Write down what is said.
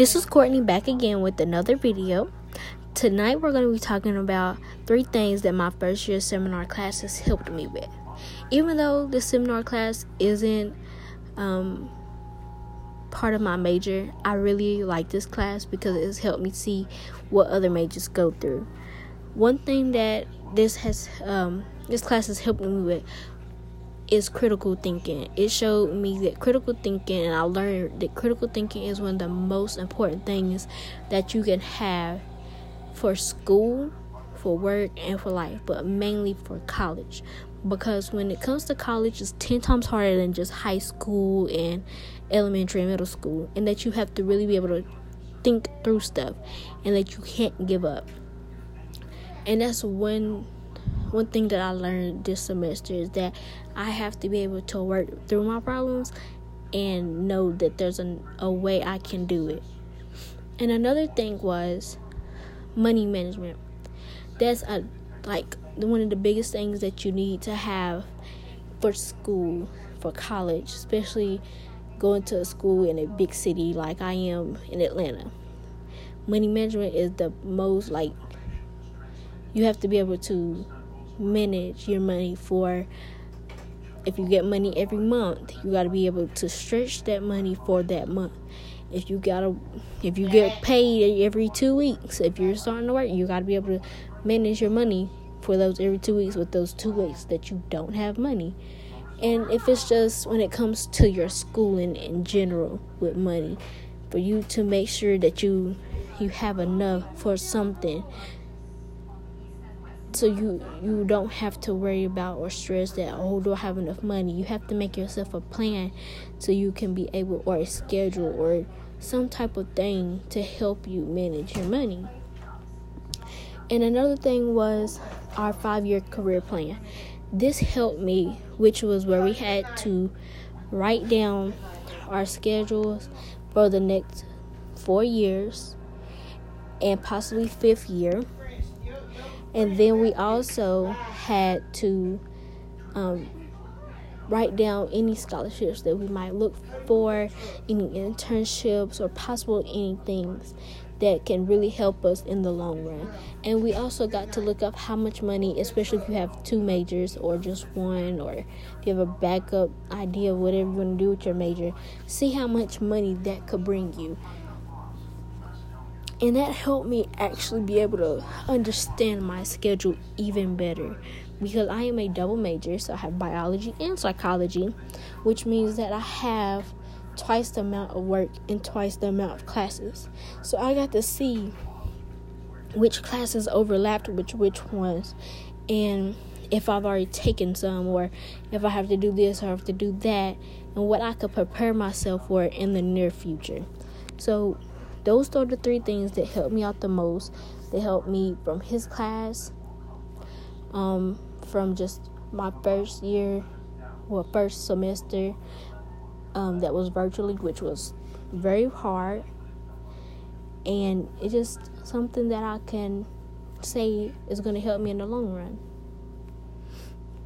This is Courtney back again with another video. Tonight we're going to be talking about three things that my first year seminar class has helped me with. Even though the seminar class isn't um, part of my major, I really like this class because it's helped me see what other majors go through. One thing that this has um, this class has helped me with is critical thinking. It showed me that critical thinking, and I learned that critical thinking is one of the most important things that you can have for school, for work, and for life, but mainly for college. Because when it comes to college, it's 10 times harder than just high school and elementary and middle school, and that you have to really be able to think through stuff and that you can't give up. And that's one one thing that I learned this semester is that I have to be able to work through my problems and know that there's an, a way I can do it. And another thing was money management. That's a like one of the biggest things that you need to have for school, for college, especially going to a school in a big city like I am in Atlanta. Money management is the most like you have to be able to manage your money for if you get money every month you got to be able to stretch that money for that month. If you gotta if you get paid every two weeks if you're starting to work you got to be able to manage your money for those every two weeks with those two weeks that you don't have money. And if it's just when it comes to your schooling in general with money for you to make sure that you you have enough for something so you you don't have to worry about or stress that oh do I have enough money? You have to make yourself a plan so you can be able or a schedule or some type of thing to help you manage your money. And another thing was our five year career plan. This helped me which was where we had to write down our schedules for the next four years and possibly fifth year and then we also had to um, write down any scholarships that we might look for, any internships, or possible any things that can really help us in the long run. And we also got to look up how much money, especially if you have two majors or just one, or if you have a backup idea of whatever you want to do with your major, see how much money that could bring you and that helped me actually be able to understand my schedule even better because I am a double major, so I have biology and psychology, which means that I have twice the amount of work and twice the amount of classes. So I got to see which classes overlapped with which ones and if I've already taken some or if I have to do this or have to do that and what I could prepare myself for in the near future. So those are the three things that helped me out the most. They helped me from his class, um, from just my first year, well, first semester um, that was virtually, which was very hard. And it's just something that I can say is going to help me in the long run.